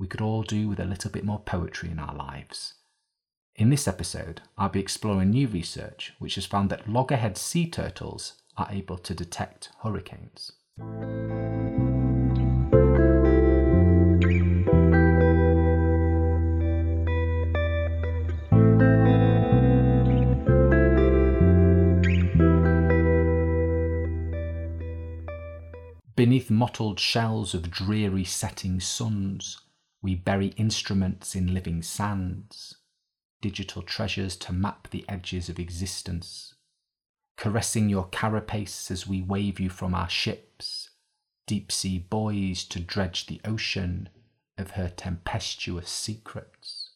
we could all do with a little bit more poetry in our lives. In this episode, I'll be exploring new research which has found that loggerhead sea turtles are able to detect hurricanes. Beneath mottled shells of dreary setting suns, we bury instruments in living sands, digital treasures to map the edges of existence, caressing your carapace as we wave you from our ships, deep sea buoys to dredge the ocean of her tempestuous secrets.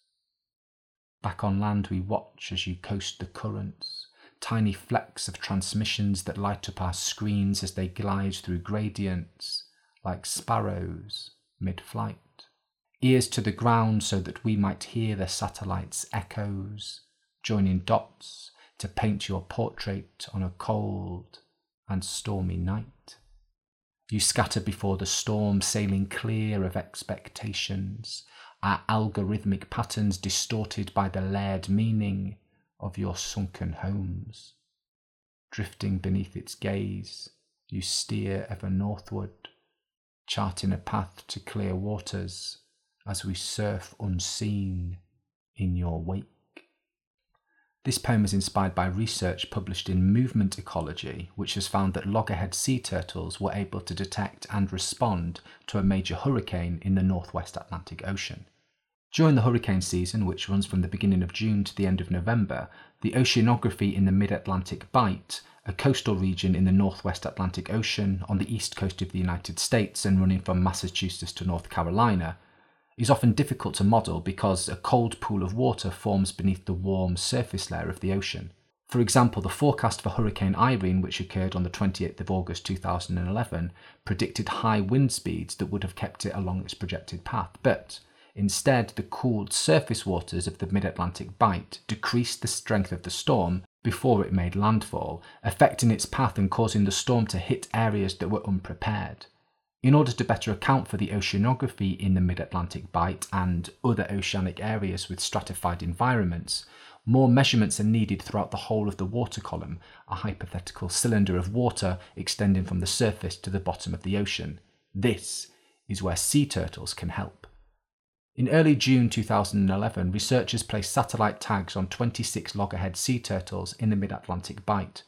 Back on land, we watch as you coast the currents, tiny flecks of transmissions that light up our screens as they glide through gradients like sparrows mid flight. Ears to the ground so that we might hear the satellite's echoes, joining dots to paint your portrait on a cold and stormy night. You scatter before the storm, sailing clear of expectations, our algorithmic patterns distorted by the layered meaning of your sunken homes. Drifting beneath its gaze, you steer ever northward, charting a path to clear waters as we surf unseen in your wake. This poem is inspired by research published in Movement Ecology, which has found that loggerhead sea turtles were able to detect and respond to a major hurricane in the northwest Atlantic Ocean. During the hurricane season, which runs from the beginning of June to the end of November, the oceanography in the mid Atlantic Bight, a coastal region in the northwest Atlantic Ocean on the east coast of the United States and running from Massachusetts to North Carolina, is often difficult to model because a cold pool of water forms beneath the warm surface layer of the ocean. For example, the forecast for Hurricane Irene, which occurred on the 28th of August 2011, predicted high wind speeds that would have kept it along its projected path, but Instead, the cooled surface waters of the mid Atlantic bight decreased the strength of the storm before it made landfall, affecting its path and causing the storm to hit areas that were unprepared. In order to better account for the oceanography in the mid Atlantic bight and other oceanic areas with stratified environments, more measurements are needed throughout the whole of the water column, a hypothetical cylinder of water extending from the surface to the bottom of the ocean. This is where sea turtles can help. In early June 2011, researchers placed satellite tags on 26 loggerhead sea turtles in the mid Atlantic bight.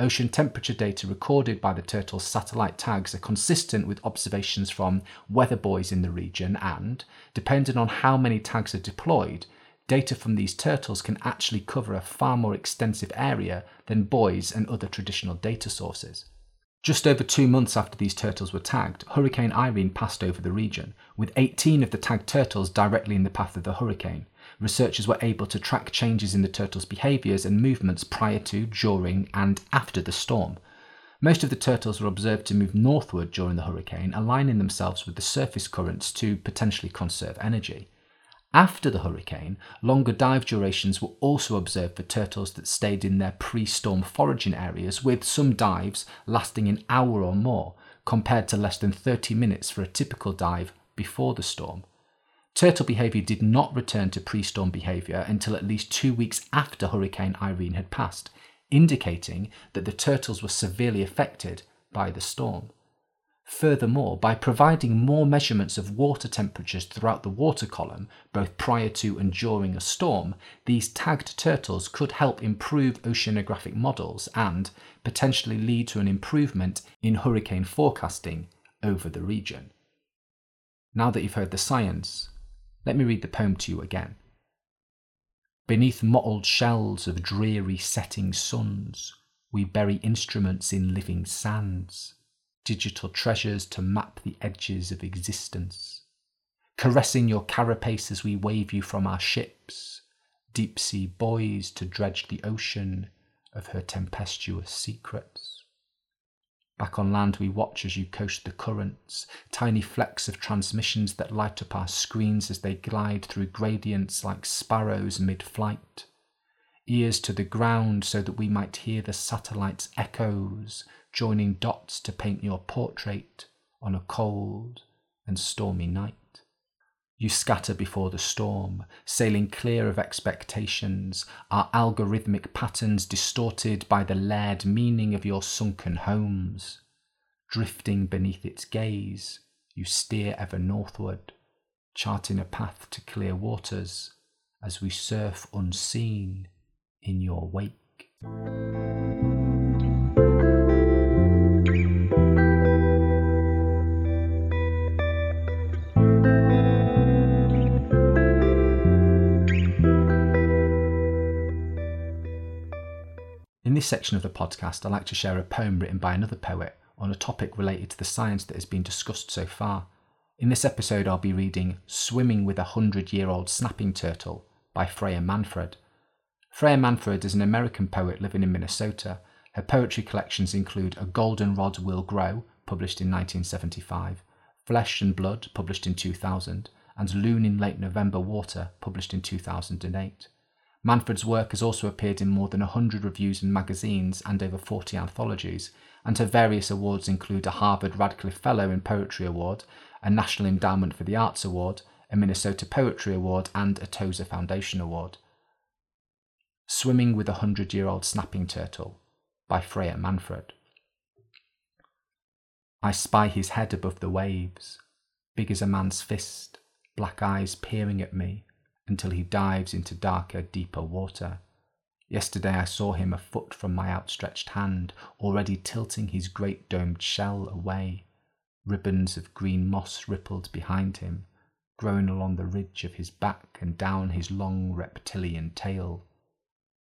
Ocean temperature data recorded by the turtles' satellite tags are consistent with observations from weather buoys in the region, and, depending on how many tags are deployed, data from these turtles can actually cover a far more extensive area than buoys and other traditional data sources. Just over two months after these turtles were tagged, Hurricane Irene passed over the region, with 18 of the tagged turtles directly in the path of the hurricane. Researchers were able to track changes in the turtles' behaviours and movements prior to, during, and after the storm. Most of the turtles were observed to move northward during the hurricane, aligning themselves with the surface currents to potentially conserve energy. After the hurricane, longer dive durations were also observed for turtles that stayed in their pre storm foraging areas, with some dives lasting an hour or more, compared to less than 30 minutes for a typical dive before the storm. Turtle behaviour did not return to pre storm behaviour until at least two weeks after Hurricane Irene had passed, indicating that the turtles were severely affected by the storm. Furthermore, by providing more measurements of water temperatures throughout the water column, both prior to and during a storm, these tagged turtles could help improve oceanographic models and potentially lead to an improvement in hurricane forecasting over the region. Now that you've heard the science, let me read the poem to you again. Beneath mottled shells of dreary setting suns, we bury instruments in living sands digital treasures to map the edges of existence, caressing your carapace as we wave you from our ships, deep sea buoys to dredge the ocean of her tempestuous secrets. Back on land, we watch as you coast the currents, tiny flecks of transmissions that light up our screens as they glide through gradients like sparrows mid flight. Ears to the ground so that we might hear the satellite's echoes, joining dots to paint your portrait on a cold and stormy night. You scatter before the storm, sailing clear of expectations, our algorithmic patterns distorted by the layered meaning of your sunken homes. Drifting beneath its gaze, you steer ever northward, charting a path to clear waters as we surf unseen in your wake. In this section of the podcast, I like to share a poem written by another poet on a topic related to the science that has been discussed so far. In this episode, I'll be reading Swimming with a Hundred Year Old Snapping Turtle by Freya Manfred. Freya Manfred is an American poet living in Minnesota. Her poetry collections include A Goldenrod Will Grow, published in 1975, Flesh and Blood, published in 2000, and Loon in Late November Water, published in 2008. Manfred's work has also appeared in more than 100 reviews and magazines and over 40 anthologies, and her various awards include a Harvard Radcliffe Fellow in Poetry Award, a National Endowment for the Arts Award, a Minnesota Poetry Award, and a Tozer Foundation Award. Swimming with a Hundred Year Old Snapping Turtle by Freya Manfred. I spy his head above the waves, big as a man's fist, black eyes peering at me until he dives into darker, deeper water. Yesterday I saw him a foot from my outstretched hand, already tilting his great domed shell away. Ribbons of green moss rippled behind him, growing along the ridge of his back and down his long reptilian tail.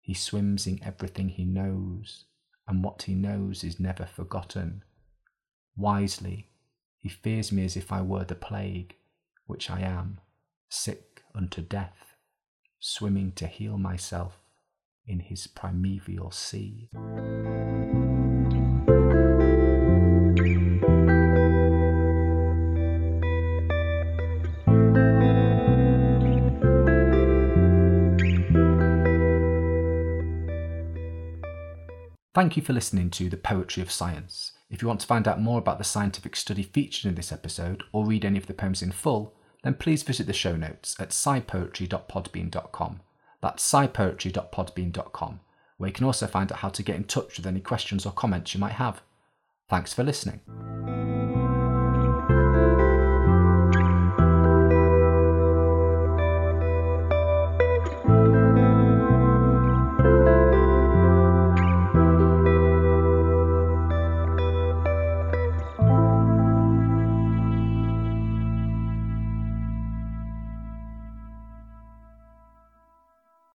He swims in everything he knows, and what he knows is never forgotten. Wisely, he fears me as if I were the plague, which I am, sick unto death, swimming to heal myself in his primeval sea. Thank you for listening to The Poetry of Science. If you want to find out more about the scientific study featured in this episode or read any of the poems in full, then please visit the show notes at scipoetry.podbean.com. That's scipoetry.podbean.com, where you can also find out how to get in touch with any questions or comments you might have. Thanks for listening.